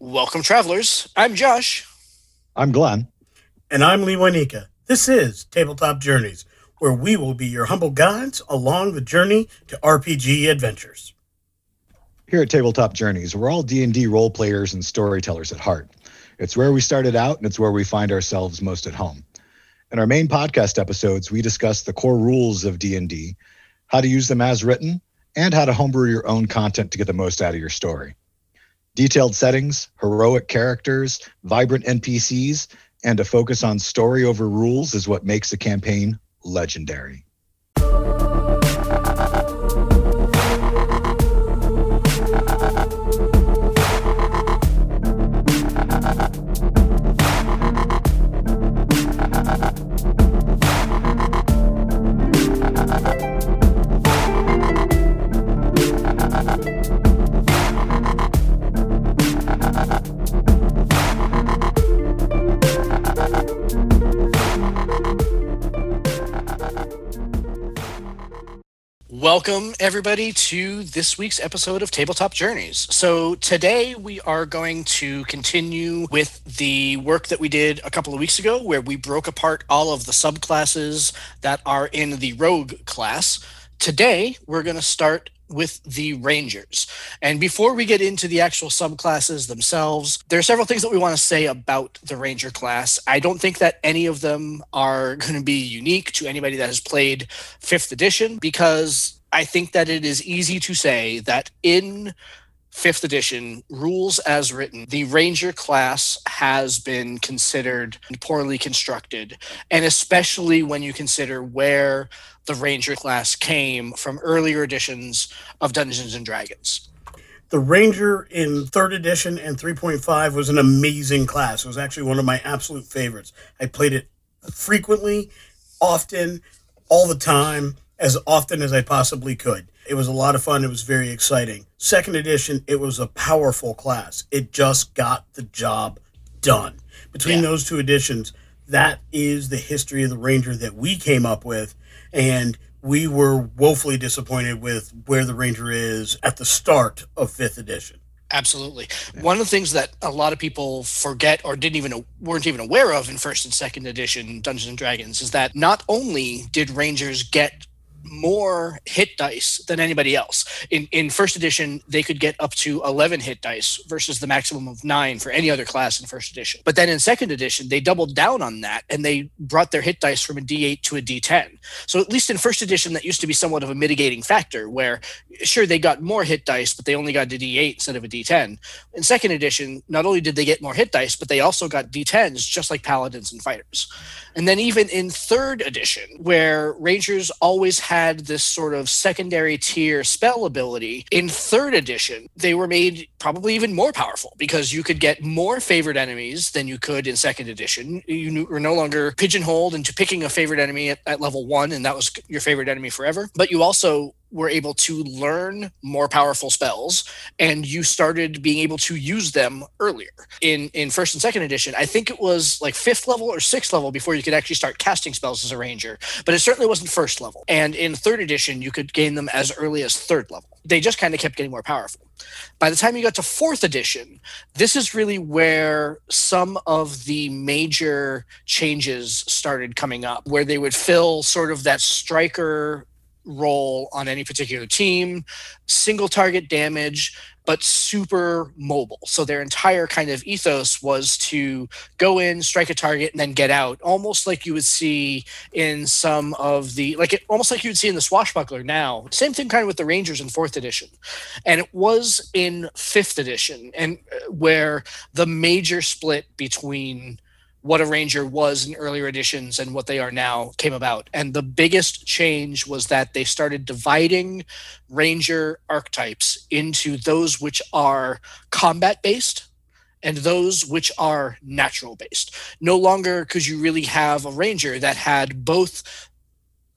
Welcome, travelers. I'm Josh. I'm Glenn. And I'm Lee Wanika. This is Tabletop Journeys, where we will be your humble guides along the journey to RPG adventures. Here at Tabletop Journeys, we're all D&D role players and storytellers at heart. It's where we started out and it's where we find ourselves most at home. In our main podcast episodes, we discuss the core rules of D&D, how to use them as written, and how to homebrew your own content to get the most out of your story. Detailed settings, heroic characters, vibrant NPCs, and a focus on story over rules is what makes the campaign legendary. Welcome, everybody, to this week's episode of Tabletop Journeys. So, today we are going to continue with the work that we did a couple of weeks ago, where we broke apart all of the subclasses that are in the Rogue class. Today, we're going to start with the Rangers. And before we get into the actual subclasses themselves, there are several things that we want to say about the Ranger class. I don't think that any of them are going to be unique to anybody that has played 5th edition because I think that it is easy to say that in fifth edition rules as written the ranger class has been considered poorly constructed and especially when you consider where the ranger class came from earlier editions of dungeons and dragons. The ranger in third edition and 3.5 was an amazing class. It was actually one of my absolute favorites. I played it frequently often all the time as often as i possibly could it was a lot of fun. It was very exciting. Second edition, it was a powerful class. It just got the job done. Between yeah. those two editions, that is the history of the Ranger that we came up with. And we were woefully disappointed with where the Ranger is at the start of fifth edition. Absolutely. One of the things that a lot of people forget or didn't even weren't even aware of in first and second edition Dungeons and Dragons is that not only did Rangers get more hit dice than anybody else. In in first edition, they could get up to 11 hit dice versus the maximum of 9 for any other class in first edition. But then in second edition, they doubled down on that and they brought their hit dice from a D8 to a D10. So at least in first edition that used to be somewhat of a mitigating factor where sure they got more hit dice but they only got a D8 instead of a D10. In second edition, not only did they get more hit dice but they also got D10s just like paladins and fighters. And then even in third edition where rangers always had this sort of secondary tier spell ability. In third edition, they were made probably even more powerful because you could get more favorite enemies than you could in second edition. You were no longer pigeonholed into picking a favorite enemy at, at level one, and that was your favorite enemy forever. But you also were able to learn more powerful spells and you started being able to use them earlier. In in first and second edition i think it was like fifth level or sixth level before you could actually start casting spells as a ranger but it certainly wasn't first level. And in third edition you could gain them as early as third level. They just kind of kept getting more powerful. By the time you got to fourth edition this is really where some of the major changes started coming up where they would fill sort of that striker role on any particular team, single target damage, but super mobile. So their entire kind of ethos was to go in, strike a target, and then get out, almost like you would see in some of the like it, almost like you would see in the Swashbuckler now. Same thing kind of with the Rangers in fourth edition, and it was in fifth edition, and uh, where the major split between what a ranger was in earlier editions and what they are now came about. And the biggest change was that they started dividing ranger archetypes into those which are combat based and those which are natural based. No longer could you really have a ranger that had both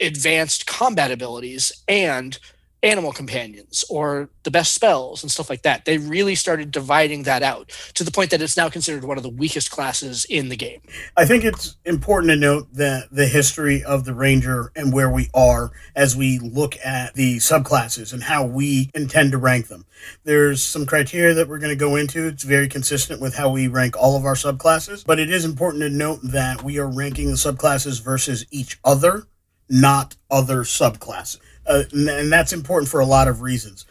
advanced combat abilities and animal companions or the best spells and stuff like that. They really started dividing that out to the point that it's now considered one of the weakest classes in the game. I think it's important to note that the history of the ranger and where we are as we look at the subclasses and how we intend to rank them. There's some criteria that we're going to go into. It's very consistent with how we rank all of our subclasses, but it is important to note that we are ranking the subclasses versus each other, not other subclasses. Uh, and that's important for a lot of reasons.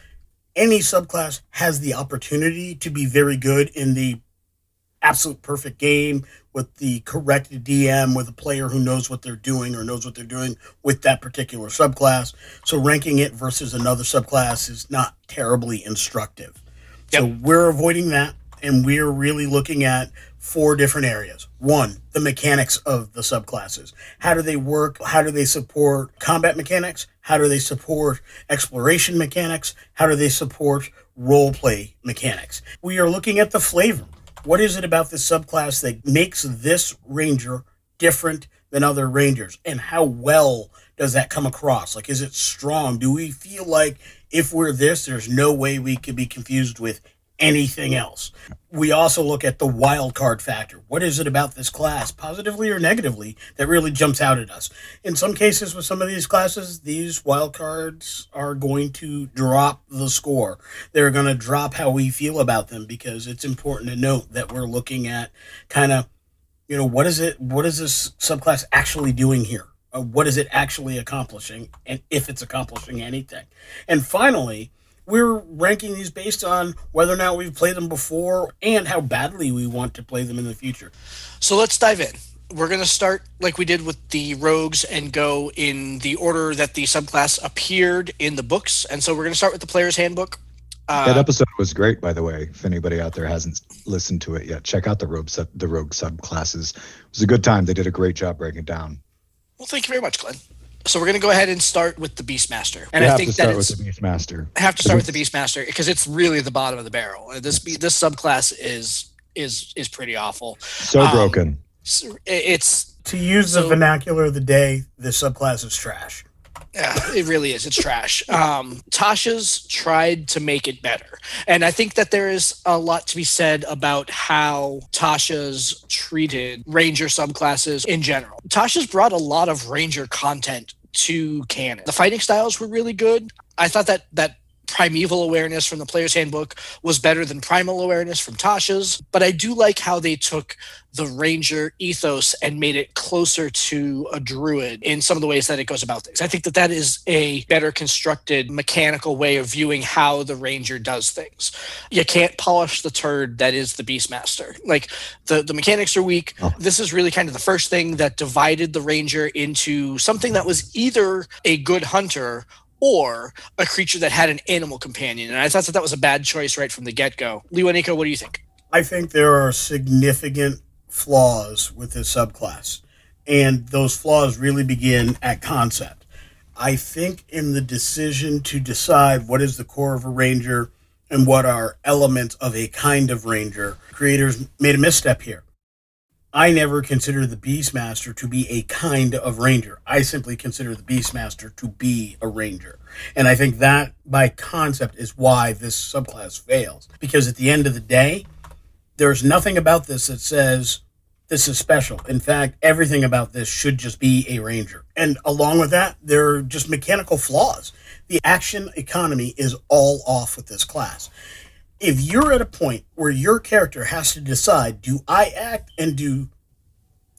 Any subclass has the opportunity to be very good in the absolute perfect game with the correct DM with a player who knows what they're doing or knows what they're doing with that particular subclass. So ranking it versus another subclass is not terribly instructive. Yep. So we're avoiding that and we're really looking at four different areas. One, the mechanics of the subclasses. How do they work? How do they support combat mechanics? How do they support exploration mechanics? How do they support role play mechanics? We are looking at the flavor. What is it about this subclass that makes this ranger different than other rangers? And how well does that come across? Like, is it strong? Do we feel like if we're this, there's no way we could be confused with anything else. We also look at the wild card factor. What is it about this class, positively or negatively, that really jumps out at us? In some cases, with some of these classes, these wild cards are going to drop the score. They're going to drop how we feel about them because it's important to note that we're looking at kind of, you know, what is it? What is this subclass actually doing here? Uh, what is it actually accomplishing, and if it's accomplishing anything? And finally, we're ranking these based on whether or not we've played them before and how badly we want to play them in the future. So let's dive in. We're going to start like we did with the rogues and go in the order that the subclass appeared in the books. And so we're going to start with the player's handbook. Uh, that episode was great, by the way. If anybody out there hasn't listened to it yet, check out the rogue sub, the rogue subclasses. It was a good time. They did a great job breaking it down. Well, thank you very much, Glenn. So we're going to go ahead and start with the Beastmaster, and I think that with the Beastmaster. I have to start with the Beastmaster because it's really the bottom of the barrel. This this subclass is is is pretty awful. So um, broken. It's to use so, the vernacular of the day. This subclass is trash. Yeah, it really is. It's trash. Um, Tasha's tried to make it better. And I think that there is a lot to be said about how Tasha's treated Ranger subclasses in general. Tasha's brought a lot of Ranger content to canon. The fighting styles were really good. I thought that that primeval awareness from the player's handbook was better than primal awareness from Tasha's, but I do like how they took the ranger ethos and made it closer to a druid in some of the ways that it goes about things. I think that that is a better constructed mechanical way of viewing how the ranger does things. You can't polish the turd that is the beastmaster. Like the the mechanics are weak. Oh. This is really kind of the first thing that divided the ranger into something that was either a good hunter or a creature that had an animal companion. And I thought that that was a bad choice right from the get go. Lewaniko, what do you think? I think there are significant flaws with this subclass, and those flaws really begin at concept. I think in the decision to decide what is the core of a ranger and what are elements of a kind of ranger, creators made a misstep here. I never consider the Beastmaster to be a kind of ranger. I simply consider the Beastmaster to be a ranger. And I think that, by concept, is why this subclass fails. Because at the end of the day, there's nothing about this that says this is special. In fact, everything about this should just be a ranger. And along with that, there are just mechanical flaws. The action economy is all off with this class if you're at a point where your character has to decide do I act and do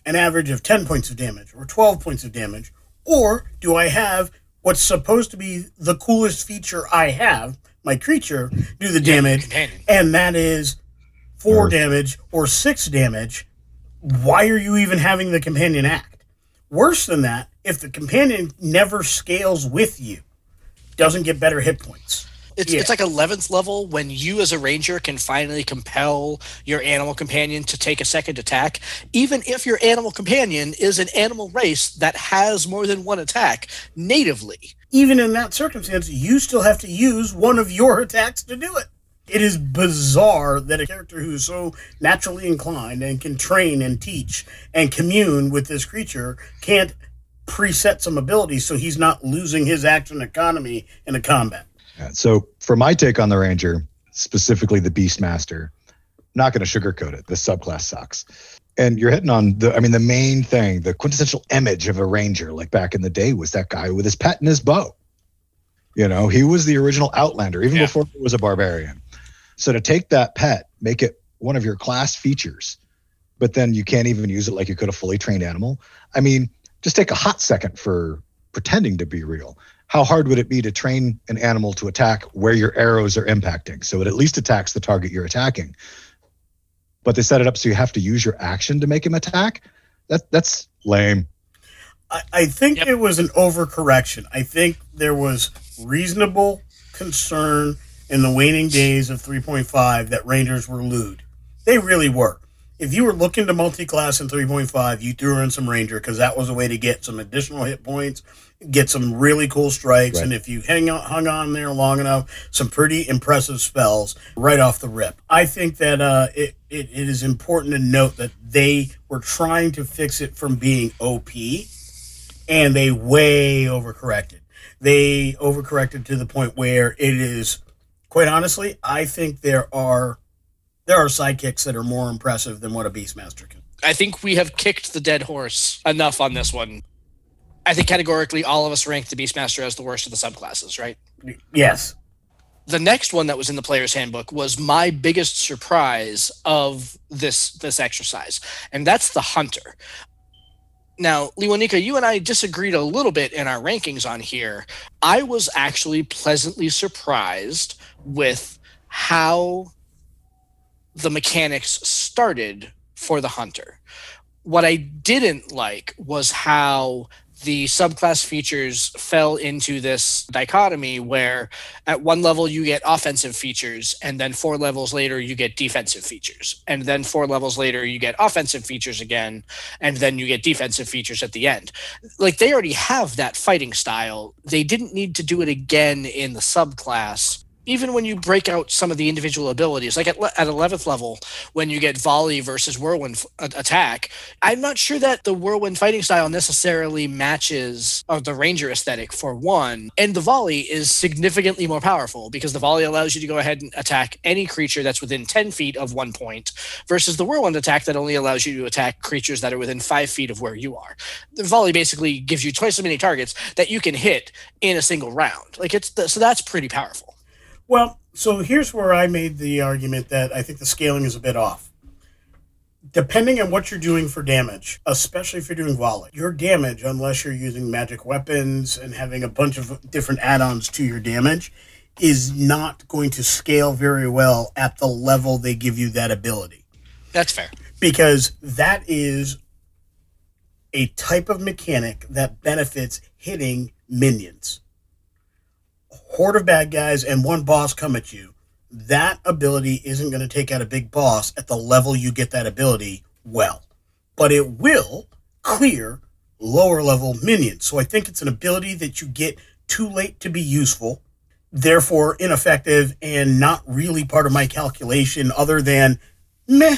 an average of 10 points of damage or 12 points of damage, or do I have what's supposed to be the coolest feature I have, my creature, do the damage, and that is four damage or six damage? Why are you even having the companion act? Worse than that, if the companion never scales with you, doesn't get better hit points it's, yeah. it's like 11th level when you as a ranger can finally compel your animal companion to take a second attack even if your animal companion is an animal race that has more than one attack natively even in that circumstance you still have to use one of your attacks to do it it is bizarre that a character who is so naturally inclined and can train and teach and commune with this creature can't preset some abilities so he's not losing his action economy in a combat. So for my take on the Ranger, specifically the Beastmaster, not going to sugarcoat it. The subclass sucks. And you're hitting on the, I mean, the main thing, the quintessential image of a Ranger, like back in the day, was that guy with his pet and his bow. You know, he was the original Outlander, even Yeah. before he was a barbarian. So to take that pet, make it one of your class features, but then you can't even use it like you could a fully trained animal. I mean, just take a hot second for pretending to be real. How hard would it be to train an animal to attack where your arrows are impacting? So it at least attacks the target you're attacking. But they set it up so you have to use your action to make him attack. That that's lame. I, I think Yep. it was an overcorrection. I think there was reasonable concern in the waning days of 3.5 that Rangers were lewd. They really were. If you were looking to multi-class in 3.5, you threw in some Ranger because that was a way to get some additional hit points, get some really cool strikes, Right. and if you hang on, hung on there long enough, some pretty impressive spells right off the rip. I think that uh, it, it, it is important to note that they were trying to fix it from being OP and they way overcorrected. They overcorrected to the point where it is, quite honestly, I think there are there are sidekicks that are more impressive than what a Beastmaster can. I think we have kicked the dead horse enough on this one. I think categorically, all of us rank the Beastmaster as the worst of the subclasses, right? Yes, the next one that was in the player's handbook was my biggest surprise of this this exercise and that's the hunter now leonika you and i disagreed a little bit in our rankings on here i was actually pleasantly surprised with how the mechanics started for the hunter. What i didn't like was how the subclass features fell into this dichotomy where at one level you get offensive features and then four levels later you get defensive features. And then four levels later you get offensive features again and then you get defensive features at the end. Like they already have that fighting style. They didn't need to do it again in the subclass even when you break out some of the individual abilities like at, at 11th level when you get volley versus whirlwind f- attack i'm not sure that the whirlwind fighting style necessarily matches uh, the ranger aesthetic for one and the volley is significantly more powerful because the volley allows you to go ahead and attack any creature that's within 10 feet of one point versus the whirlwind attack that only allows you to attack creatures that are within five feet of where you are. The volley basically gives you twice as many targets that you can hit in a single round. Like it's the, so that's pretty powerful Well, so here's where I made the argument that I think the scaling is a bit off. Depending on what you're doing for damage, especially if you're doing volley, your damage, unless you're using magic weapons and having a bunch of different add ons to your damage, is not going to scale very well at the level they give you that ability. that's fair Because that is a type of mechanic that benefits hitting minions horde of bad guys and one boss come at you, that ability isn't going to take out a big boss at the level you get that ability well. But it will clear lower level minions. So I think it's an ability that you get too late to be useful, therefore ineffective and not really part of my calculation other than meh.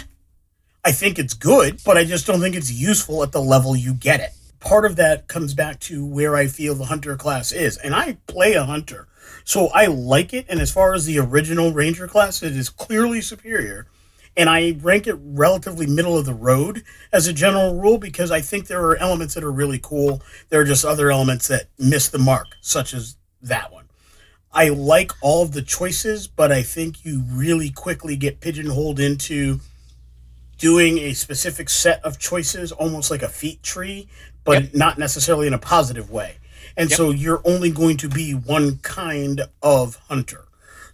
I think it's good, but I just don't think it's useful at the level you get it. Part of that comes back to where I feel the hunter class is. And I play a hunter. So I like it. And as far as the original ranger class, it is clearly superior. And I rank it relatively middle of the road as a general rule because I think there are elements that are really cool. There are just other elements that miss the mark, such as that one. I like all of the choices, but I think you really quickly get pigeonholed into doing a specific set of choices, almost like a feat tree, but not necessarily in a positive way. And Yep. so you're only going to be one kind of hunter.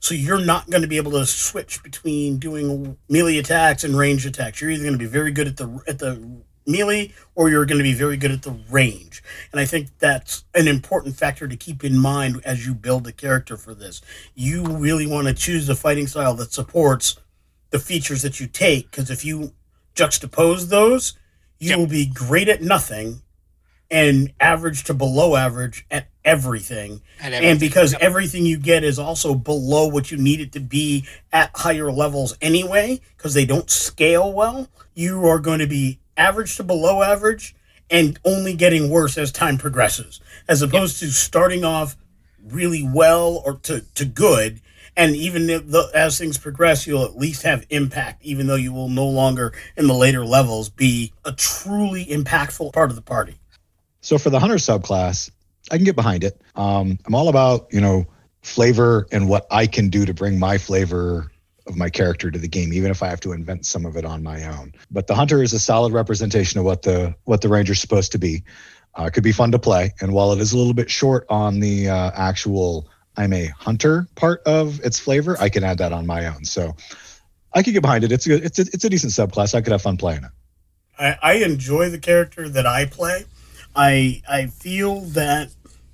So you're not going to be able to switch between doing melee attacks and range attacks. You're either going to be very good at the at the melee or you're going to be very good at the range. And I think that's an important factor to keep in mind as you build a character for this. You really want to choose a fighting style that supports the features that you take because if you juxtapose those, you Yep. will be great at nothing and average to below average at everything. And, And because Yep. everything you get is also below what you need it to be at higher levels anyway, because they don't scale well, you are going to be average to below average and only getting worse as time progresses, as opposed yep. to starting off really well or to, to good. And even the, as things progress, you'll at least have impact, even though you will no longer in the later levels be a truly impactful part of the party. So for the hunter subclass, I can get behind it. Um, I'm all about you know flavor and what I can do to bring my flavor of my character to the game, even if I have to invent some of it on my own. But the hunter is a solid representation of what the what the ranger's supposed to be. Uh, it could be fun to play, and while it is a little bit short on the uh, actual I'm a hunter part of its flavor, I can add that on my own. So I could get behind it. It's a it's a, it's a decent subclass. I could have fun playing it. I, I enjoy the character that I play. I I feel that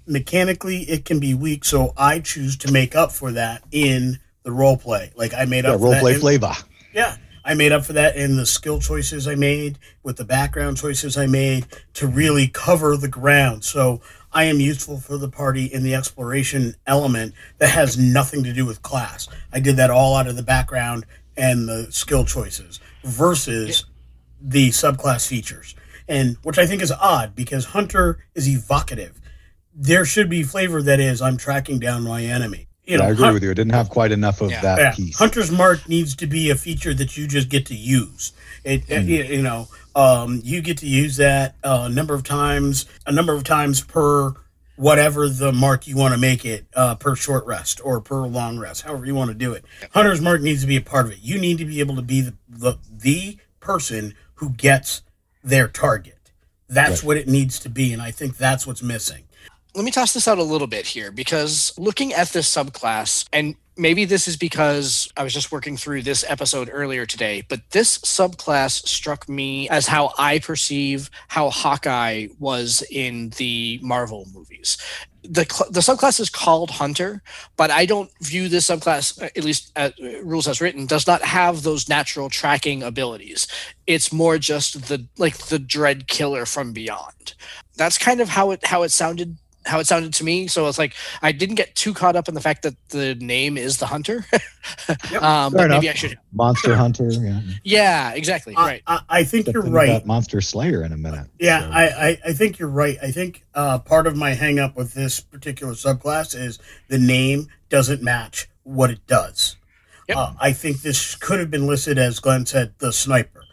mechanically it can be weak, so I choose to make up for that in the role play. Like I made up yeah, role play flavor. Yeah, I made up for that in the skill choices I made, with the background choices I made to really cover the ground. So I am useful for the party in the exploration element that has nothing to do with class. I did that all out of the background and the skill choices versus yeah. the subclass features. And which I think is odd because Hunter is evocative there should be flavor that is I'm tracking down my enemy. You know, I agree Hunt- with you. It didn't have quite enough of yeah. that yeah. piece. Hunter's Mark needs to be a feature that you just get to use. It, mm. it you know, um, you get to use that uh, a number of times, a number of times per whatever the mark you want to make it uh, per short rest or per long rest, however you want to do it. Hunter's Mark needs to be a part of it. You need to be able to be the the, the person who gets their target. That's right. what it needs to be, and I think that's what's missing let me toss this out a little bit here because looking at this subclass, and maybe this is because I was just working through this episode earlier today, but this subclass struck me as how I perceive how Hawkeye was in the Marvel movies. The, the subclass is called Hunter, but I don't view this subclass, at least at rules as written, does not have those natural tracking abilities. It's more just the like the dread killer from beyond. That's kind of how it how it sounded how it sounded to me. So it's like I didn't get too caught up in the fact that the name is the hunter. yep. um, but maybe I should Monster Hunter. Yeah. Yeah, exactly. I, right. I, I think you're right. Monster Slayer in a minute. Yeah, so. I, I, I think you're right. I think uh, part of my hang up with this particular subclass is the name doesn't match what it does. Yep. Uh, I think this could have been listed as Glenn said, the sniper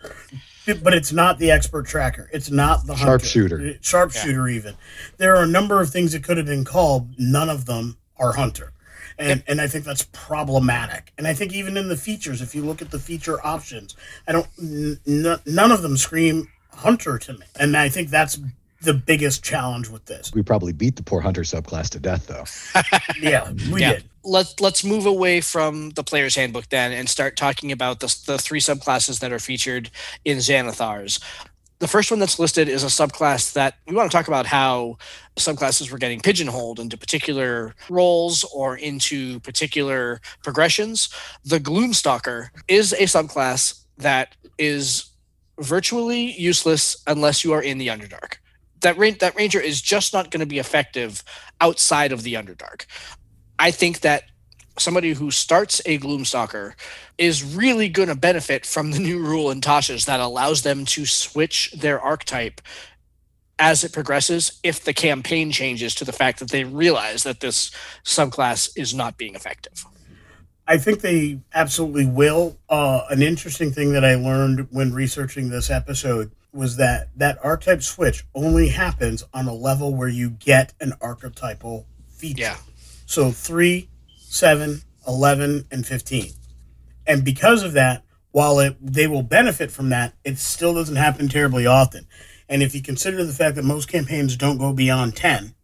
but it's not the expert tracker. It's not the sharpshooter. Sharpshooter, yeah. even. There are a number of things that could have been called. None of them are hunter, and and I think that's problematic. And I think even in the features, if you look at the feature options, I don't. N- none of them scream hunter to me, and I think that's the biggest challenge with this. We probably beat the poor hunter subclass to death, though. yeah, we yeah. did. Let's let's move away from the player's handbook then and start talking about the the three subclasses that are featured in Xanathars. The first one that's listed is a subclass that we want to talk about how subclasses were getting pigeonholed into particular roles or into particular progressions. The Gloomstalker is a subclass that is virtually useless unless you are in the Underdark that that ranger is just not going to be effective outside of the underdark. I think that somebody who starts a gloomstalker is really going to benefit from the new rule in Tasha's that allows them to switch their archetype as it progresses if the campaign changes to the fact that they realize that this subclass is not being effective. I think they absolutely will. Uh, an interesting thing that I learned when researching this episode was that that archetype switch only happens on a level where you get an archetypal feature. Yeah. So 3, 7, 11, and 15. And because of that, while it they will benefit from that, it still doesn't happen terribly often. And if you consider the fact that most campaigns don't go beyond 10,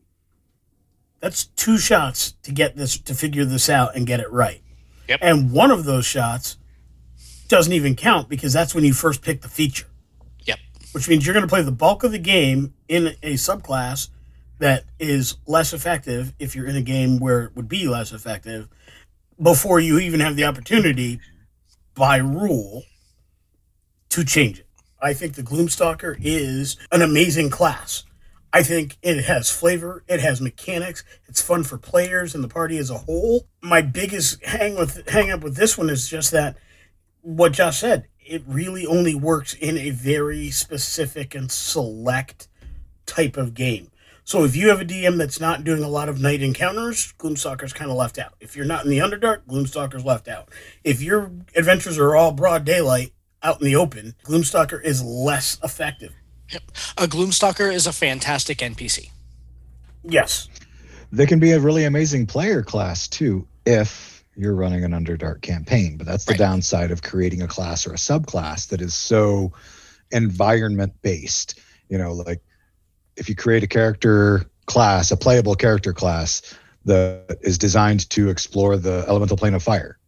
that's two shots to get this to figure this out and get it right. Yep. And one of those shots doesn't even count because that's when you first pick the feature which means you're going to play the bulk of the game in a subclass that is less effective if you're in a game where it would be less effective before you even have the opportunity by rule to change it. I think the Gloomstalker is an amazing class. I think it has flavor, it has mechanics, it's fun for players and the party as a whole. My biggest hang with hang up with this one is just that what Josh said, it really only works in a very specific and select type of game. So if you have a DM that's not doing a lot of night encounters, Gloomstalker's kind of left out. If you're not in the Underdark, Gloomstalker's left out. If your adventures are all broad daylight out in the open, Gloomstalker is less effective. A Gloomstalker is a fantastic NPC. Yes. They can be a really amazing player class too if you're running an Underdark campaign. But that's the Right. downside of creating a class or a subclass that is so environment based. You know, like if you create a character class, a playable character class that is designed to explore the elemental plane of fire.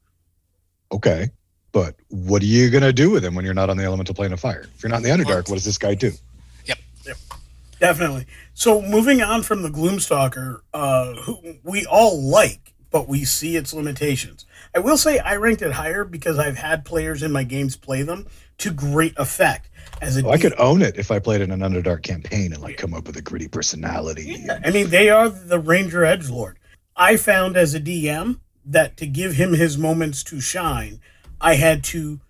Okay. But what are you going to do with him when you're not on the elemental plane of fire? If you're not in the Underdark, what does this guy do? Yep. Yep. Definitely. So moving on from the Gloomstalker, uh, who we all like, but we see its limitations. I will say I ranked it higher because I've had players in my games play them to great effect. As a Oh, I could own it if I played in an Underdark campaign and like come up with a gritty personality. Yeah, I mean, they are the Ranger Edge Lord. I found as a DM that to give him his moments to shine, I had to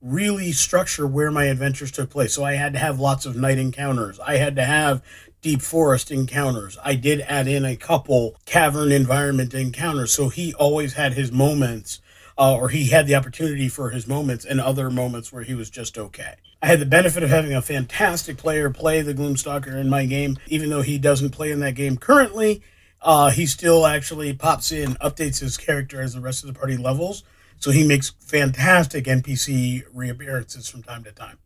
really structure where my adventures took place. So I had to have lots of night encounters. I had to have deep forest encounters. I did add in a couple cavern environment encounters. So he always had his moments, uh, or he had the opportunity for his moments and other moments where he was just okay. I had the benefit of having a fantastic player play the Gloomstalker in my game, even though he doesn't play in that game currently. Uh, he still actually pops in, updates his character as the rest of the party levels. So he makes fantastic NPC reappearances from time to time.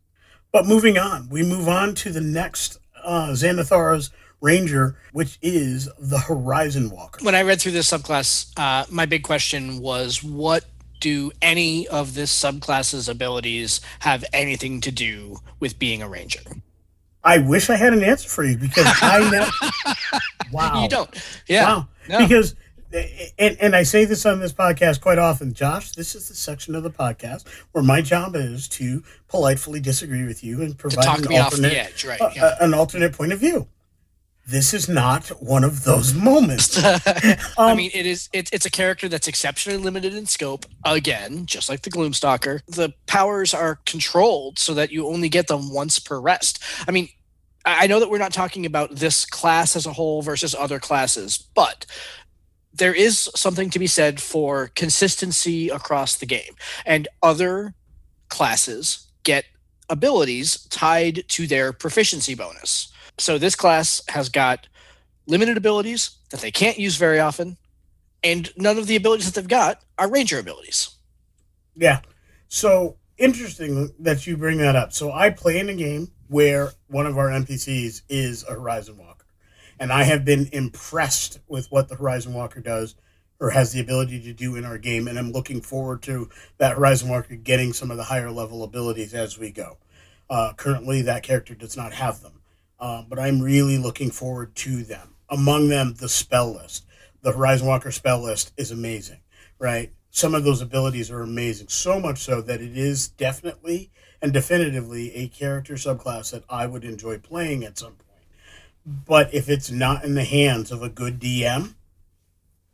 But moving on, we move on to the next uh, Xanathar's Ranger, which is the Horizon Walker. When I read through this subclass, uh, my big question was what do any of this subclass's abilities have anything to do with being a ranger? I wish I had an answer for you because I know. wow. You don't. Yeah. Wow. No. Because, and, and I say this on this podcast quite often, Josh, this is the section of the podcast where my job is to politely disagree with you and provide an alternate, edge, right? uh, yeah. uh, an alternate point of view. This is not one of those moments. I Um, mean, it is. It's it's a character that's exceptionally limited in scope. Again, just like the Gloomstalker, the powers are controlled so that you only get them once per rest. I mean, I I know that we're not talking about this class as a whole versus other classes, but there is something to be said for consistency across the game, and other classes get abilities tied to their proficiency bonus. So this class has got limited abilities that they can't use very often, and none of the abilities that they've got are ranger abilities. Yeah. So interesting that you bring that up. So I play in a game where one of our NPCs is a Horizon Walker. And I have been impressed with what the Horizon Walker does or has the ability to do in our game. And I'm looking forward to that Horizon Walker getting some of the higher level abilities as we go. Uh, currently, that character does not have them. Uh, but I'm really looking forward to them. Among them, the spell list. The Horizon Walker spell list is amazing, right? Some of those abilities are amazing, so much so that it is definitely and definitively a character subclass that I would enjoy playing at some point. But if it's not in the hands of a good DM,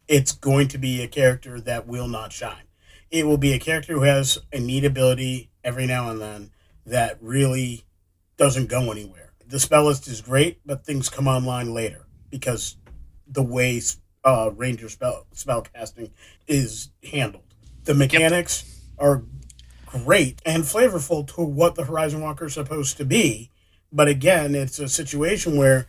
it's going to be a character that will not shine. It will be a character who has a neat ability every now and then that really doesn't go anywhere. The spell list is great, but things come online later because the way uh, ranger spell spell casting is handled. The mechanics are great and flavorful to what the Horizon Walker is supposed to be, but again, it's a situation where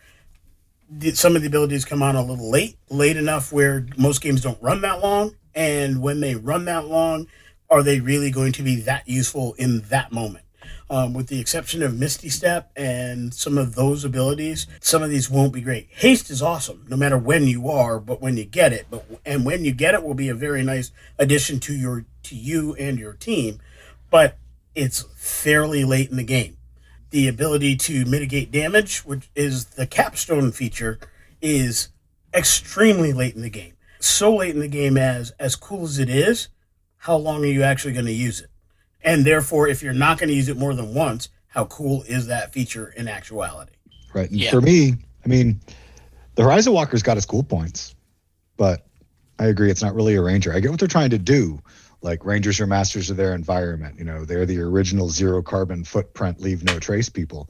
some of the abilities come on a little late, late enough where most games don't run that long, and when they run that long, are they really going to be that useful in that moment? Um, with the exception of Misty Step and some of those abilities, some of these won't be great. Haste is awesome, no matter when you are, but when you get it, but and when you get it, will be a very nice addition to your to you and your team. But it's fairly late in the game. The ability to mitigate damage, which is the capstone feature, is extremely late in the game. So late in the game as as cool as it is, how long are you actually going to use it? And therefore, if you're not going to use it more than once, how cool is that feature in actuality? Right. And Yeah. for me, I mean, the Horizon Walker's got his cool points, but I agree it's not really a ranger. I get what they're trying to do Like Rangers are masters of their environment. You know, they're the original zero carbon footprint, leave no trace people.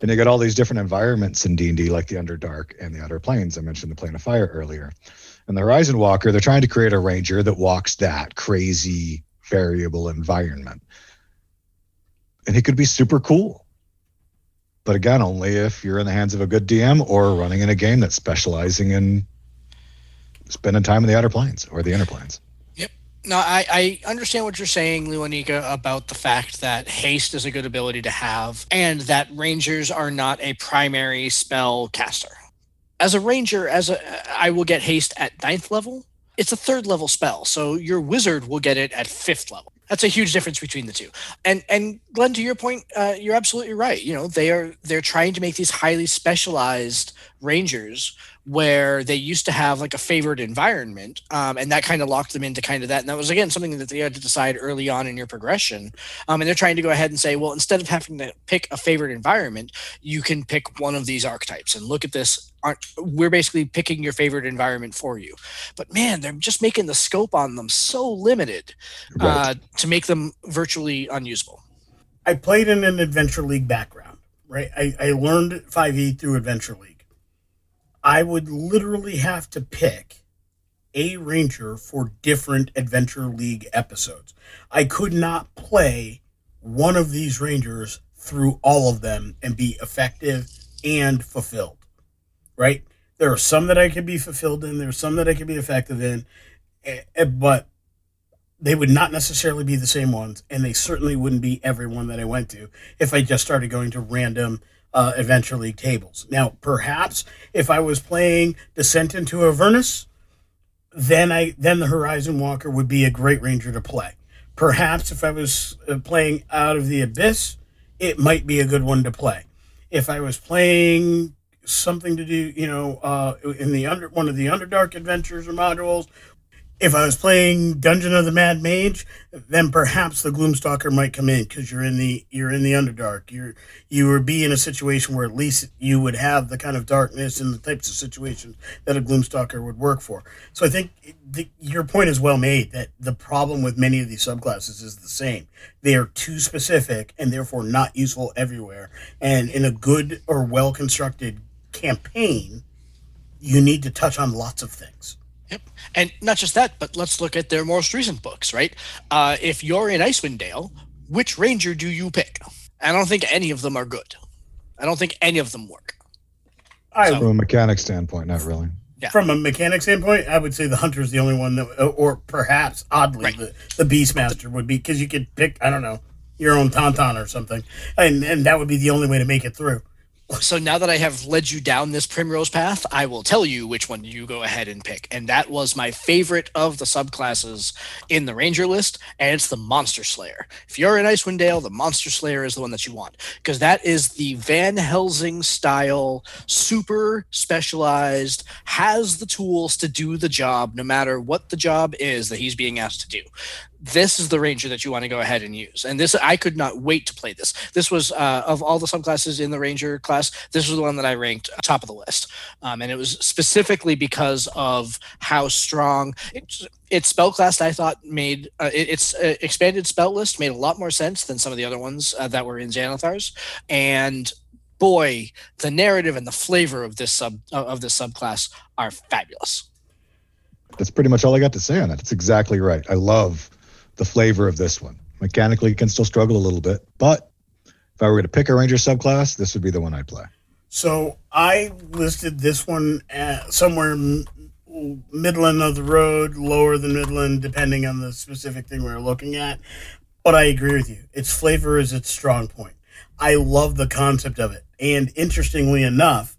And they got all these different environments in D&D, like the Underdark and the Outer Planes. I mentioned the Plane of Fire earlier. And the Horizon Walker, they're trying to create a ranger that walks that crazy variable environment. And he could be super cool. But again, only if you're in the hands of a good DM or running in a game that's specializing in spending time in the outer planes or the inner planes. No, I, I understand what you're saying, Luanika, about the fact that haste is a good ability to have and that rangers are not a primary spell caster. As a ranger, as a I will get haste at ninth level. It's a third level spell, so your wizard will get it at fifth level that's a huge difference between the two. And and Glenn, to your point, uh, you're absolutely right. You know, they are they're trying to make these highly specialized rangers where they used to have like a favored environment, um, and that kind of locked them into kind of that. And that was again something that they had to decide early on in your progression. Um, and they're trying to go ahead and say, well, instead of having to pick a favored environment, you can pick one of these archetypes and look at this aren't we're basically picking your favorite environment for you but man they're just making the scope on them so limited right. uh, to make them virtually unusable i played in an adventure league background right i, I learned 5e through adventure league i would literally have to pick a ranger for different adventure league episodes i could not play one of these rangers through all of them and be effective and fulfilled right? There are some that I could be fulfilled in, there are some that I could be effective in, eh, eh, but they would not necessarily be the same ones, and they certainly wouldn't be everyone that I went to if I just started going to random uh, Adventure League tables. Now, perhaps if I was playing Descent into Avernus, then I then the Horizon Walker would be a great ranger to play. Perhaps if I was uh, playing Out of the Abyss, it might be a good one to play. If I was playing something to do, you know, uh, in the under one of the Underdark adventures or modules. If I was playing Dungeon of the Mad Mage, then perhaps the Gloomstalker might come in because you're in the you're in the Underdark. You're you would be in a situation where at least you would have the kind of darkness and the types of situations that a Gloomstalker would work for. So I think the, your point is well made that the problem with many of these subclasses is the same. They are too specific and therefore not useful everywhere. And in a good or well constructed campaign, you need to touch on lots of things. Yep. And not just that, but let's look at their most recent books, right? Uh, if you're in Icewind Dale, which ranger do you pick? I don't think any of them are good. I don't think any of them work. I, so, from a mechanic standpoint, not really. Yeah. From a mechanic standpoint, I would say the hunter is the only one that, or perhaps oddly, right. the, the beastmaster would be because you could pick, I don't know, your own tauntaun or something, and and that would be the only way to make it through. So now that I have led you down this primrose path, I will tell you which one you go ahead and pick. And that was my favorite of the subclasses in the Ranger list, and it's the Monster Slayer. If you're in Icewind Dale, the Monster Slayer is the one that you want because that is the Van Helsing style, super specialized, has the tools to do the job no matter what the job is that he's being asked to do this is the ranger that you want to go ahead and use. And this, I could not wait to play this. This was uh, of all the subclasses in the ranger class, this was the one that I ranked top of the list, um, and it was specifically because of how strong it, its spell class. I thought made uh, it, its uh, expanded spell list made a lot more sense than some of the other ones uh, that were in Xanathar's, and boy, the narrative and the flavor of this sub of this subclass are fabulous. That's pretty much all I got to say on that. That's exactly right. I love the flavor of this one. Mechanically, can still struggle a little bit, but if I were to pick a Ranger subclass, this would be the one I'd play. So I listed this one somewhere Midland of the road, lower than Midland, depending on the specific thing we are looking at. But I agree with you. Its flavor is its strong point. I love the concept of it. And interestingly enough,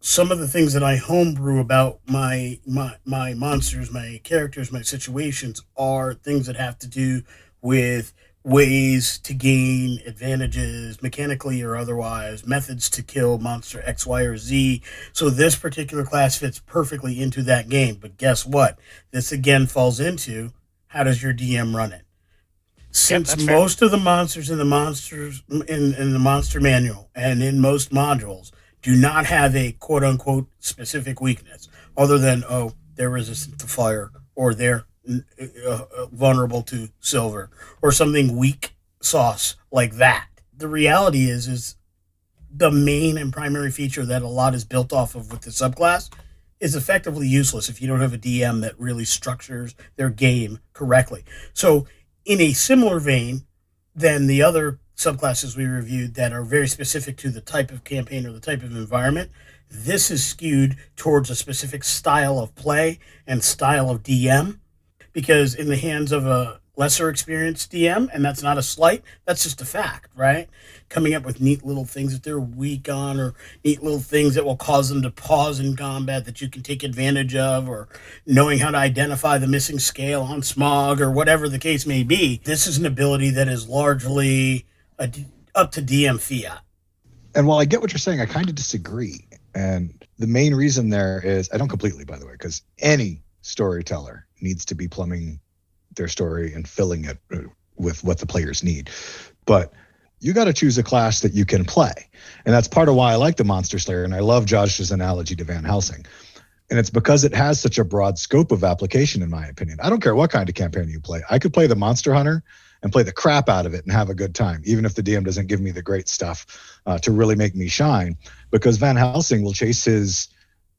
some of the things that I homebrew about my my my monsters, my characters, my situations are things that have to do with ways to gain advantages mechanically or otherwise, methods to kill monster X, Y, or Z. So this particular class fits perfectly into that game. But guess what? This again falls into how does your DM run it? Since yep, most fair. of the monsters in the monsters in, in the monster manual and in most modules do not have a quote unquote specific weakness other than, oh, they're resistant to fire or they're uh, uh, vulnerable to silver or something weak sauce like that. The reality is, is the main and primary feature that a lot is built off of with the subclass is effectively useless if you don't have a DM that really structures their game correctly. So, in a similar vein than the other subclasses we reviewed that are very specific to the type of campaign or the type of environment, this is skewed towards a specific style of play and style of DM. Because in the hands of a lesser experienced DM, and that's not a slight, that's just a fact, right? Coming up with neat little things that they're weak on, or neat little things that will cause them to pause in combat that you can take advantage of, or knowing how to identify the missing scale on Smaug, or whatever the case may be. This is an ability that is largely up to DM fiat. And while I get what you're saying, I kind of disagree. And the main reason there is I don't completely, by the way, because any storyteller needs to be plumbing their story and filling it uh, with what the players need. But you got to choose a class that you can play. And that's part of why I like the Monster Slayer. And I love Josh's analogy to Van Helsing. And it's because it has such a broad scope of application, in my opinion. I don't care what kind of campaign you play. I could play the Monster Hunter and play the crap out of it and have a good time, even if the DM doesn't give me the great stuff uh, to really make me shine. Because Van Helsing will chase his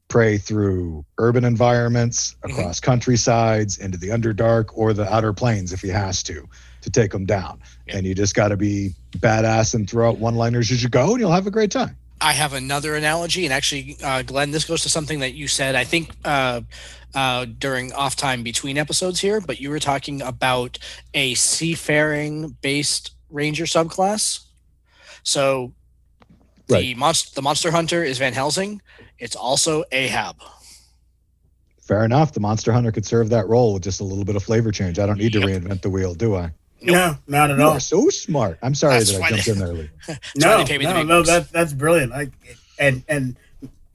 prey through urban environments, mm-hmm. across mm-hmm. countrysides, into the Underdark or the Outer Planes if he has to, to take them down. Yeah. And you just got to be badass and throw out one liners as you go, and you'll have a great time. I have another analogy, and actually, uh, Glenn, this goes to something that you said. I think uh, uh, during off time between episodes here, but you were talking about a seafaring based ranger subclass. So right. the monster the monster hunter is Van Helsing. It's also Ahab. Fair enough. The monster hunter could serve that role with just a little bit of flavor change. I don't need yep. to reinvent the wheel, do I? Nope. No, not at you all. Are so smart. I'm sorry that's that I jumped they, in early. no, no, no. That, that's brilliant. I and and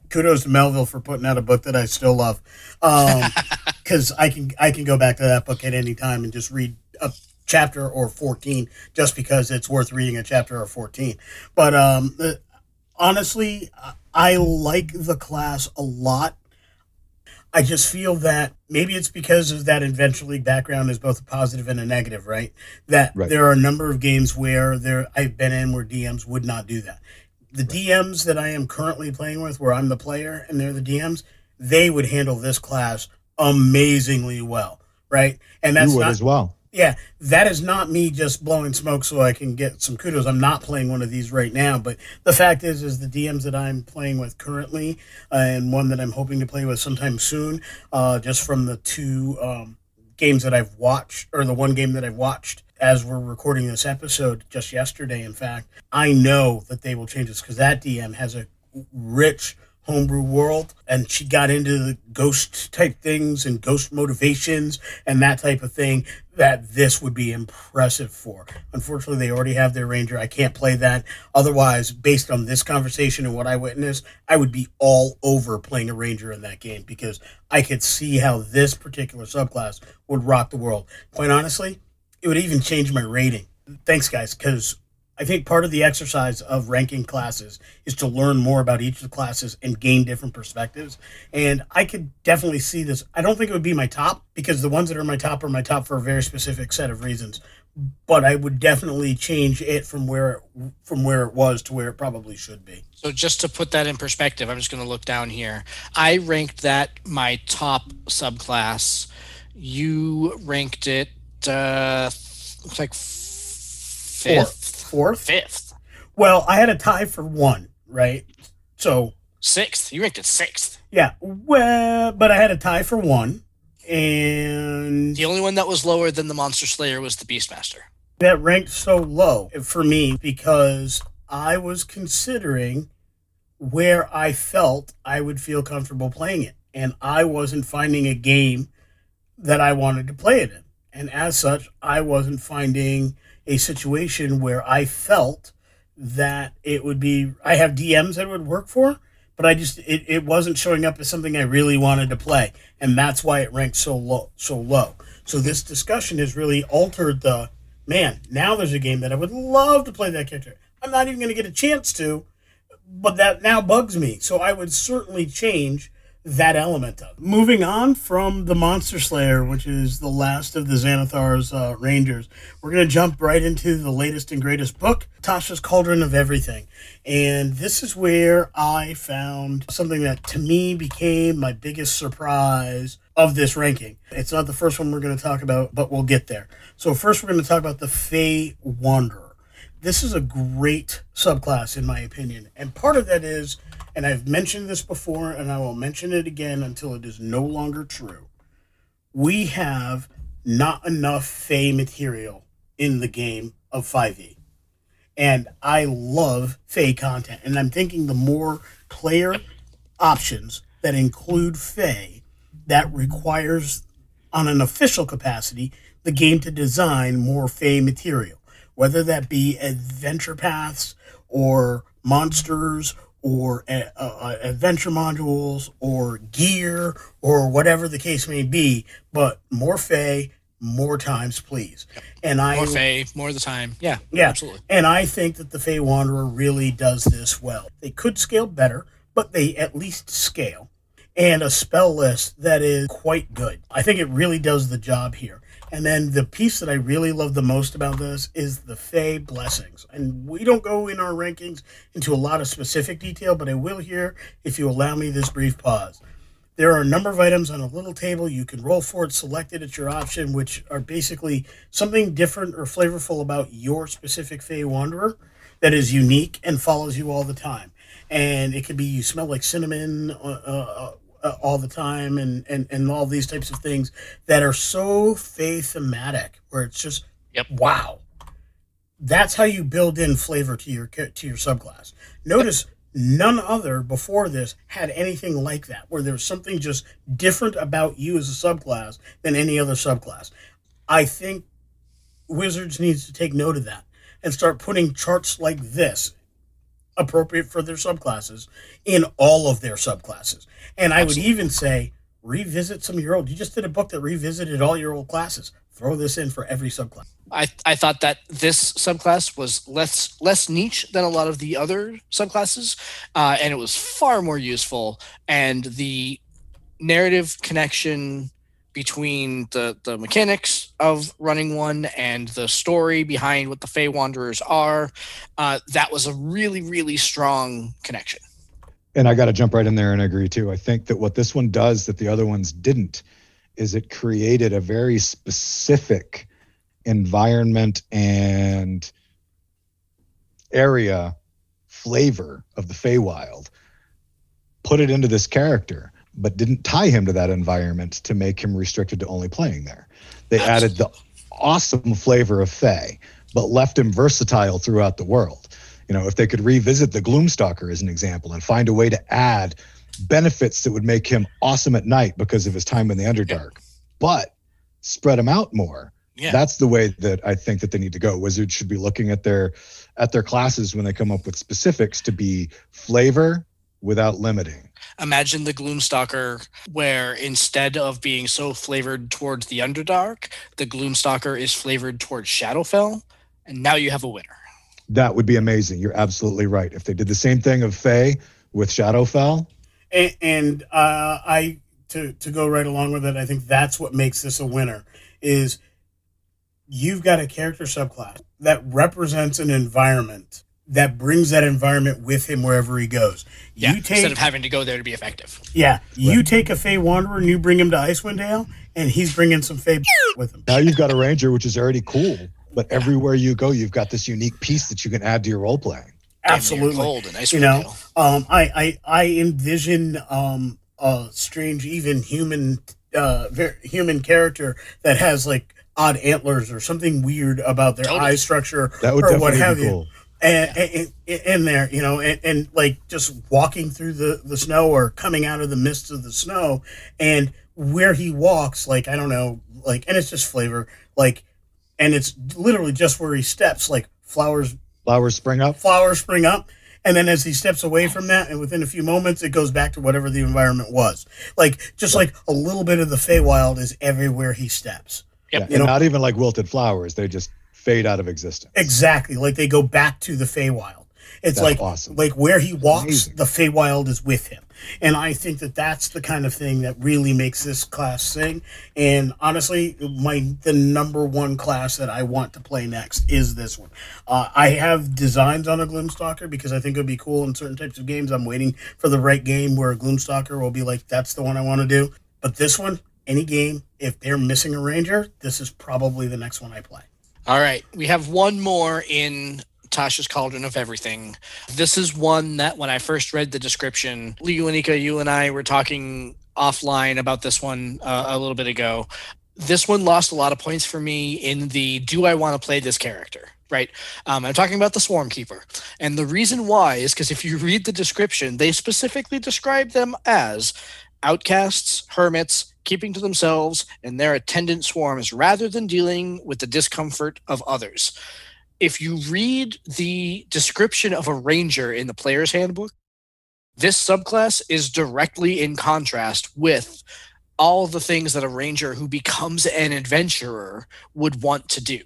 kudos to Melville for putting out a book that I still love, because um, I can I can go back to that book at any time and just read a chapter or 14 just because it's worth reading a chapter or 14. But um, honestly, I like the class a lot. I just feel that maybe it's because of that Adventure League background is both a positive and a negative, right? That right. there are a number of games where there I've been in where DMs would not do that. The DMs that I am currently playing with, where I'm the player and they're the DMs, they would handle this class amazingly well, right? And that's not, as well. Yeah, that is not me just blowing smoke so I can get some kudos. I'm not playing one of these right now, but the fact is, is the DMs that I'm playing with currently, uh, and one that I'm hoping to play with sometime soon, uh, just from the two um, games that I've watched, or the one game that I've watched as we're recording this episode, just yesterday, in fact, I know that they will change this because that DM has a rich homebrew world and she got into the ghost type things and ghost motivations and that type of thing that this would be impressive for. Unfortunately they already have their ranger. I can't play that. Otherwise based on this conversation and what i witnessed i would be all over playing a ranger in that game because i could see how this particular subclass would rock the world. Quite honestly it would even change my rating. Thanks guys because I think part of the exercise of ranking classes is to learn more about each of the classes and gain different perspectives. And I could definitely see this. I don't think it would be my top because the ones that are my top are my top for a very specific set of reasons. But I would definitely change it from where from where it was to where it probably should be. So just to put that in perspective, I'm just going to look down here. I ranked that my top subclass. You ranked it uh, looks like fifth fourth, fifth. Well, I had a tie for one, right? So sixth. You ranked it sixth. Yeah. Well, but I had a tie for one, and the only one that was lower than the Monster Slayer was the Beastmaster. That ranked so low for me because I was considering where I felt I would feel comfortable playing it, and I wasn't finding a game that I wanted to play it in, and as such, I wasn't finding a situation where I felt that it would be I have DMs that would work for, but I just it, it wasn't showing up as something I really wanted to play. And that's why it ranked so low so low. So this discussion has really altered the man, now there's a game that I would love to play that character. I'm not even gonna get a chance to, but that now bugs me. So I would certainly change that element of. Moving on from the Monster Slayer, which is the last of the Xanathar's uh, Rangers, we're going to jump right into the latest and greatest book, Tasha's Cauldron of Everything. And this is where I found something that to me became my biggest surprise of this ranking. It's not the first one we're going to talk about, but we'll get there. So, first, we're going to talk about the Fey Wanderer. This is a great subclass, in my opinion. And part of that is and I've mentioned this before and I will mention it again until it is no longer true. We have not enough Fey material in the game of 5e. And I love Fey content. And I'm thinking the more player options that include Fey, that requires, on an official capacity, the game to design more Fey material, whether that be adventure paths or monsters or uh, uh, adventure modules or gear or whatever the case may be, but more Fey, more times, please. Yep. And I more Fey, more of the time. Yeah, yeah, absolutely. And I think that the Fey Wanderer really does this well. They could scale better, but they at least scale. And a spell list that is quite good. I think it really does the job here. And then the piece that I really love the most about this is the Fey blessings. And we don't go in our rankings into a lot of specific detail, but I will here if you allow me this brief pause. There are a number of items on a little table. You can roll for it, select it at your option, which are basically something different or flavorful about your specific Fey Wanderer that is unique and follows you all the time. And it could be you smell like cinnamon uh, uh, uh, all the time and, and, and all these types of things that are so Fey thematic where it's just yep. wow. That's how you build in flavor to your to your subclass. Notice none other before this had anything like that, where there's something just different about you as a subclass than any other subclass. I think Wizards needs to take note of that and start putting charts like this appropriate for their subclasses in all of their subclasses. And I Absolutely. would even say revisit some of your old. You just did a book that revisited all your old classes. Throw this in for every subclass. I, I thought that this subclass was less less niche than a lot of the other subclasses, uh, and it was far more useful. And the narrative connection between the the mechanics of running one and the story behind what the Fey Wanderers are, uh, that was a really really strong connection. And I got to jump right in there and agree too. I think that what this one does that the other ones didn't is it created a very specific environment and area flavor of the Feywild, put it into this character but didn't tie him to that environment to make him restricted to only playing there. They added the awesome flavor of Fey, but left him versatile throughout the world. You know, if they could revisit the Gloomstalker as an example and find a way to add benefits that would make him awesome at night because of his time in the Underdark, yeah. but spread him out more. Yeah. That's the way that I think that they need to go. Wizards should be looking at their at their classes when they come up with specifics to be flavor without limiting imagine the Gloomstalker, where instead of being so flavored towards the Underdark, the Gloomstalker is flavored towards Shadowfell, and now you have a winner. That would be amazing. You're absolutely right. If they did the same thing of Fey with Shadowfell, and, and uh, I to to go right along with it, I think that's what makes this a winner. Is you've got a character subclass that represents an environment that brings that environment with him wherever he goes. Yeah, you take, instead of having to go there to be effective. Yeah, you take a Fey Wanderer and you bring him to Icewind Dale, and he's bringing some Fey with him. Now you've got a Ranger, which is already cool, but yeah. everywhere you go, you've got this unique piece that you can add to your role playing. Absolutely, cold and you know, um, I, I I envision um, a strange, even human, uh, very, human character that has like odd antlers or something weird about their totally. eye structure that would or what have cool. you and, and, in there, you know, and, and like just walking through the, the snow or coming out of the midst of the snow, and where he walks, like I don't know, like, and it's just flavor, like, and it's literally just where he steps, like flowers, flowers spring up, flowers spring up, and then as he steps away from that, and within a few moments, it goes back to whatever the environment was, like just like a little bit of the Feywild is everywhere he steps. Yep. Yeah, and know? not even like wilted flowers; They're just fade out of existence. Exactly. Like they go back to the Feywild. It's That's like awesome. like where he walks, Amazing. the Feywild is with him. And I think that that's the kind of thing that really makes this class sing. And honestly, my the number one class that I want to play next is this one. Uh, I have designs on a Gloomstalker because I think it would be cool in certain types of games. I'm waiting for the right game where a Gloomstalker will be like, that's the one I want to do. But this one, any game, if they're missing a Ranger, this is probably the next one I play. All right. We have one more in Tasha's Cauldron of Everything. This is one that when I first read the description, Lewanika, you and I were talking offline about this one uh, a little bit ago. This one lost a lot of points for me in the do I want to play this character? Right. Um, I'm talking about the Swarm Keeper. And the reason why is because if you read the description, they specifically describe them as outcasts, hermits, keeping to themselves and their attendant swarms rather than dealing with the discomfort of others. If you read the description of a ranger in the player's handbook, this subclass is directly in contrast with all the things that a ranger who becomes an adventurer would want to do.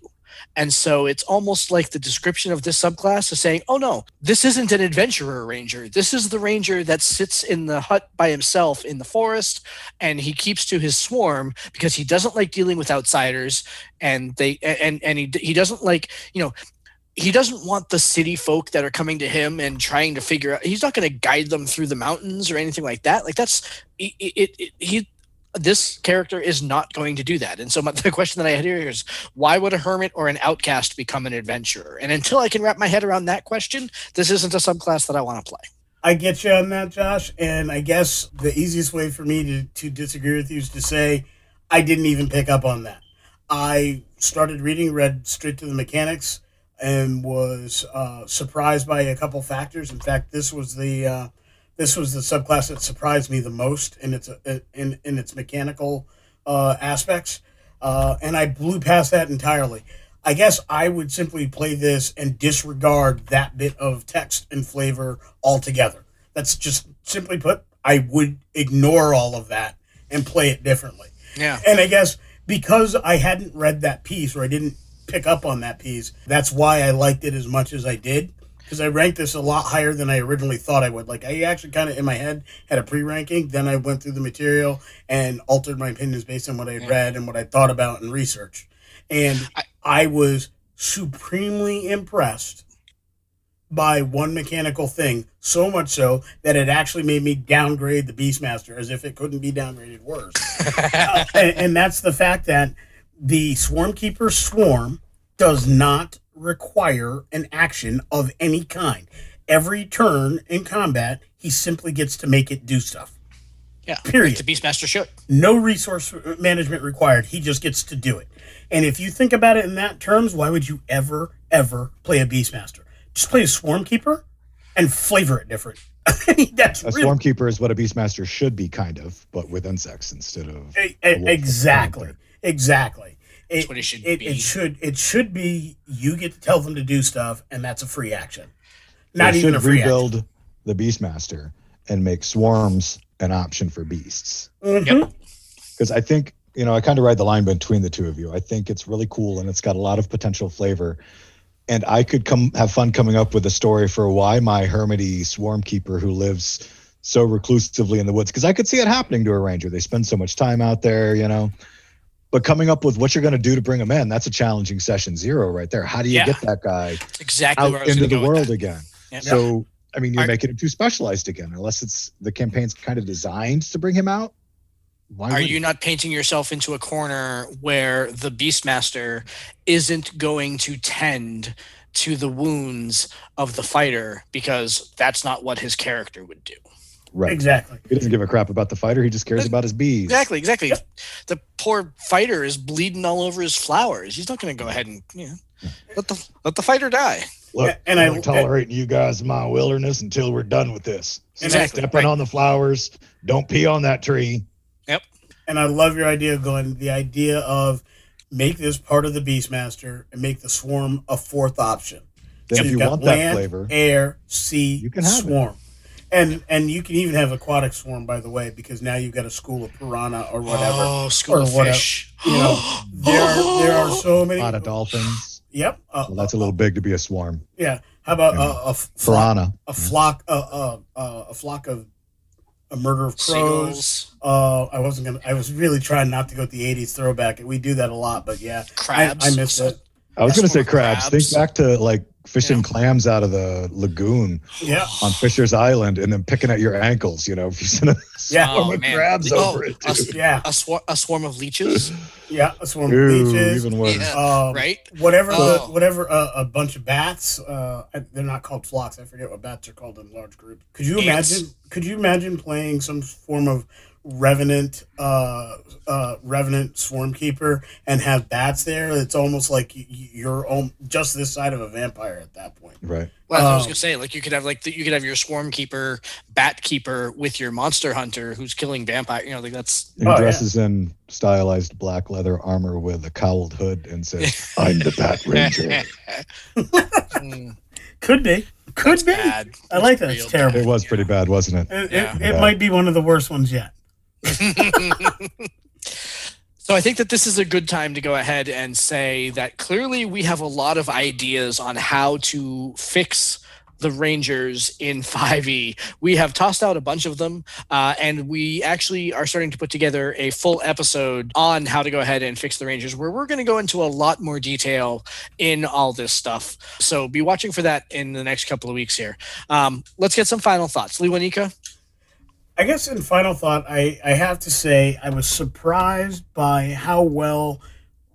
And so it's almost like the description of this subclass is saying, oh no, this isn't an adventurer ranger. This is the ranger that sits in the hut by himself in the forest and he keeps to his swarm because he doesn't like dealing with outsiders and they and and he he doesn't like, you know, he doesn't want the city folk that are coming to him and trying to figure out he's not going to guide them through the mountains or anything like that like that's it, it, it, he this character is not going to do that. And so my, the question that I had here is why would a hermit or an outcast become an adventurer? And until I can wrap my head around that question, this isn't a subclass that I want to play. I get you on that, Josh. And I guess the easiest way for me to, to disagree with you is to say I didn't even pick up on that. I started reading, read straight to the mechanics, and was uh, surprised by a couple factors. In fact, this was the uh, this was the subclass that surprised me the most in its in in its mechanical uh, aspects, uh, and I blew past that entirely. I guess I would simply play this and disregard that bit of text and flavor altogether. That's just simply put, I would ignore all of that and play it differently. Yeah. And I guess because I hadn't read that piece or I didn't pick up on that piece, that's why I liked it as much as I did because I ranked this a lot higher than I originally thought I would. Like I actually kind of in my head had a pre-ranking, then I went through the material and altered my opinions based on what I had read and what I thought about and researched. And I, I was supremely impressed by one mechanical thing, so much so that it actually made me downgrade the Beastmaster as if it couldn't be downgraded worse. uh, and, and that's the fact that the Swarmkeeper Swarm does not require an action of any kind. Every turn in combat, he simply gets to make it do stuff. Yeah. Period. The Beastmaster should. No resource management required. He just gets to do it. And if you think about it in that terms, why would you ever, ever play a Beastmaster? Just play a Swarmkeeper and flavor it different. That's a really... Swarmkeeper is what a Beastmaster should be, kind of, but with insects instead of. A- a- exactly. Exactly. It, what it should it, be. It should it should be you get to tell them to do stuff, and that's a free action. Not they even a free rebuild action. the Beastmaster and make swarms an option for beasts. Mm-hmm. Because I think you know I kind of ride the line between the two of you. I think it's really cool and it's got a lot of potential flavor. And I could come have fun coming up with a story for why my hermity swarm keeper who lives so reclusively in the woods because I could see it happening to a ranger. They spend so much time out there, you know but coming up with what you're going to do to bring him in that's a challenging session zero right there. How do you yeah. get that guy exactly out into the world again? Yep. so i mean you're Are, making him too specialized again. Unless it's the campaign's kind of designed to bring him out why are you? not painting yourself into a corner where the beastmaster isn't going to tend to the wounds of the fighter because that's not what his character would do Right. Exactly. He doesn't give a crap about the fighter. He just cares about his bees. Exactly. Exactly. Yep. The poor fighter is bleeding all over his flowers. He's not going to go ahead and you know, let the let the fighter die. Look, yeah, and I'm tolerating you guys in my wilderness until we're done with this. Exactly. Stepping right. on the flowers. Don't pee on that tree. Yep. And I love your idea, of going The idea of make this part of the Beastmaster and make the swarm a fourth option. Then so if you want land, that flavor, air, sea, you can have swarm. It. And and you can even have aquatic swarm, by the way, because now you've got a school of piranha or whatever. Oh, school of whatever. fish. You know, there are, there are so many. A lot of dolphins. Yep. Uh, well, that's a little big to be a swarm. Yeah. How about yeah. a, a piranha? A flock, a, a, a flock of A Murder of Crows. Seagulls, Uh, I wasn't gonna. I was really trying not to go with the '80s throwback. We do that a lot, but yeah, I, crabs. I missed So- it. I was That's going to say crabs. crabs. Think back to like fishing Yeah. clams out of the lagoon Yeah, on Fisher's Island and then picking at your ankles. You know, if you send a Yeah. swarm Oh, of man. crabs Oh, over it. a- yeah, A, swar- a swarm of leeches, yeah. A swarm of Ooh, leeches. even worse. Yeah. Um, right? Whatever, Oh. the, whatever. Uh, a bunch of bats, uh, they're not called flocks. I forget what bats are called in large groups. Could you Ants. imagine? Could you imagine playing some form of revenant, uh, uh, revenant swarm keeper and have bats there? It's almost like y- y- you're om- just this side of a vampire at that point. Right. Well, I was Um, gonna say, like you could have like the, you could have your swarm keeper, bat keeper with your monster hunter who's killing vampire. You know, like that's He Oh, yeah. dresses in stylized black leather armor with a cowled hood and says, I'm the Bat Ranger. Mm, Could be. Could be. bad. I like that. It's Real terrible. It was pretty bad, wasn't it? It, Yeah. it, it might be one of the worst ones yet. so I think that this is a good time to go ahead and say that clearly we have a lot of ideas on how to fix the Rangers in 5e. We have tossed out a bunch of them, uh, and we actually are starting to put together a full episode on how to go ahead and fix the Rangers, where we're going to go into a lot more detail in all this stuff. So be watching for that in the next couple of weeks here. Um, let's get some final thoughts. Lewanika? I guess in final thought, I, I have to say I was surprised by how well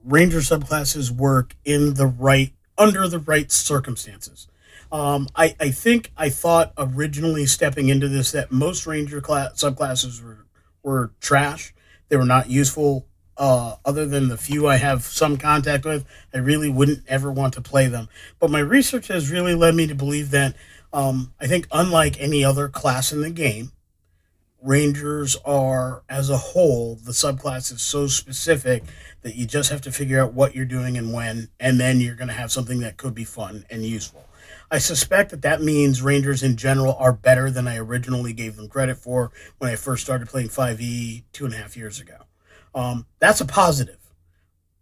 Ranger subclasses work in the right under the right circumstances. Um, I, I think I thought originally stepping into this that most Ranger class, subclasses were were trash. They were not useful. Uh, other than the few I have some contact with, I really wouldn't ever want to play them. But my research has really led me to believe that um, I think unlike any other class in the game, Rangers are, as a whole, the subclass is so specific that you just have to figure out what you're doing and when, and then you're going to have something that could be fun and useful. I suspect that that means Rangers in general are better than I originally gave them credit for when I first started playing 5e two and a half years ago. Um, that's a positive.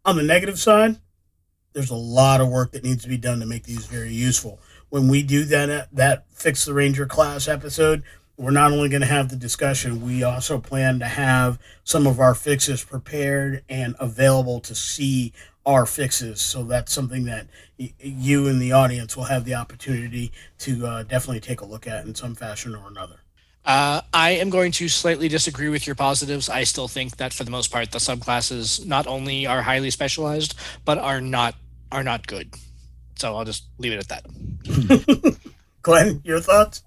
On the negative side, there's a lot of work that needs to be done to make these very useful. When we do that, that fix the Ranger class episode, we're not only going to have the discussion, we also plan to have some of our fixes prepared and available to see our fixes. So that's something that y- you and the audience will have the opportunity to uh, definitely take a look at in some fashion or another. Uh, I am going to slightly disagree with your positives. I still think that for the most part, the subclasses not only are highly specialized, but are not are not good. So I'll just leave it at that. Glenn, your thoughts?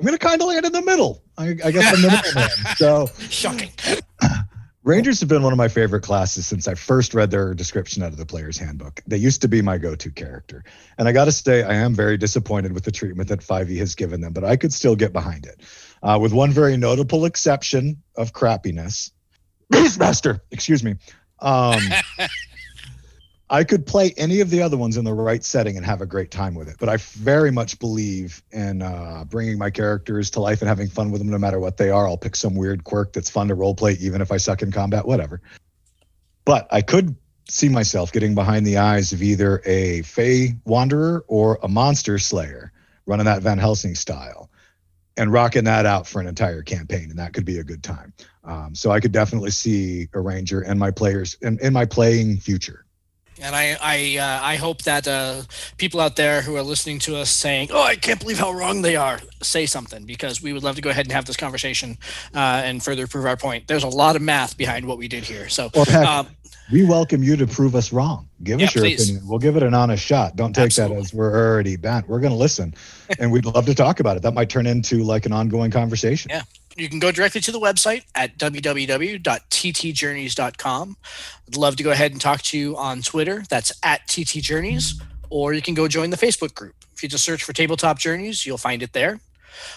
I'm going to kind of land in the middle. I, I guess I'm the middleman. So Shocking. Rangers have been one of my favorite classes since I first read their description out of the player's handbook. They used to be my go-to character. And I got to say, I am very disappointed with the treatment that 5e has given them, but I could still get behind it. Uh, with one very notable exception of crappiness. Beastmaster, excuse me. Um, I could play any of the other ones in the right setting and have a great time with it. But I very much believe in uh, bringing my characters to life and having fun with them no matter what they are. I'll pick some weird quirk that's fun to roleplay, even if I suck in combat, whatever. But I could see myself getting behind the eyes of either a Fey Wanderer or a Monster Slayer, running that Van Helsing style and rocking that out for an entire campaign. And that could be a good time. Um, so I could definitely see a Ranger and my players in, in my playing future. And I I uh, I hope that uh, people out there who are listening to us saying, "Oh, I can't believe how wrong they are," say something because we would love to go ahead and have this conversation uh, and further prove our point. There's a lot of math behind what we did here, so Well, heck, um, we welcome you to prove us wrong. Give us your please. opinion. We'll give it an honest shot. Don't take Absolutely. that as we're already bent. We're going to listen, and we'd love to talk about it. That might turn into like an ongoing conversation. Yeah. You can go directly to the website at www.ttjourneys.com. I'd love to go ahead and talk to you on Twitter. That's at ttjourneys, or you can go join the Facebook group. If you just search for Tabletop Journeys, you'll find it there.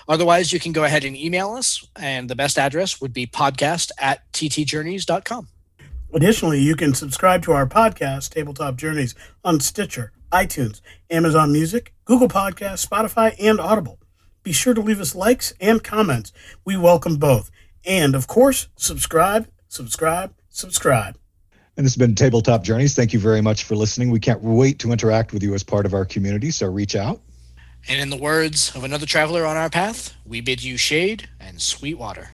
Otherwise, you can go ahead and email us, and the best address would be podcast at ttjourneys.com. Additionally, you can subscribe to our podcast, Tabletop Journeys, on Stitcher, iTunes, Amazon Music, Google Podcasts, Spotify, and Audible. Be sure to leave us likes and comments. We welcome both. And of course, subscribe, subscribe, subscribe. And this has been Tabletop Journeys. Thank you very much for listening. We can't wait to interact with you as part of our community. So reach out. And in the words of another traveler on our path, we bid you shade and sweet water.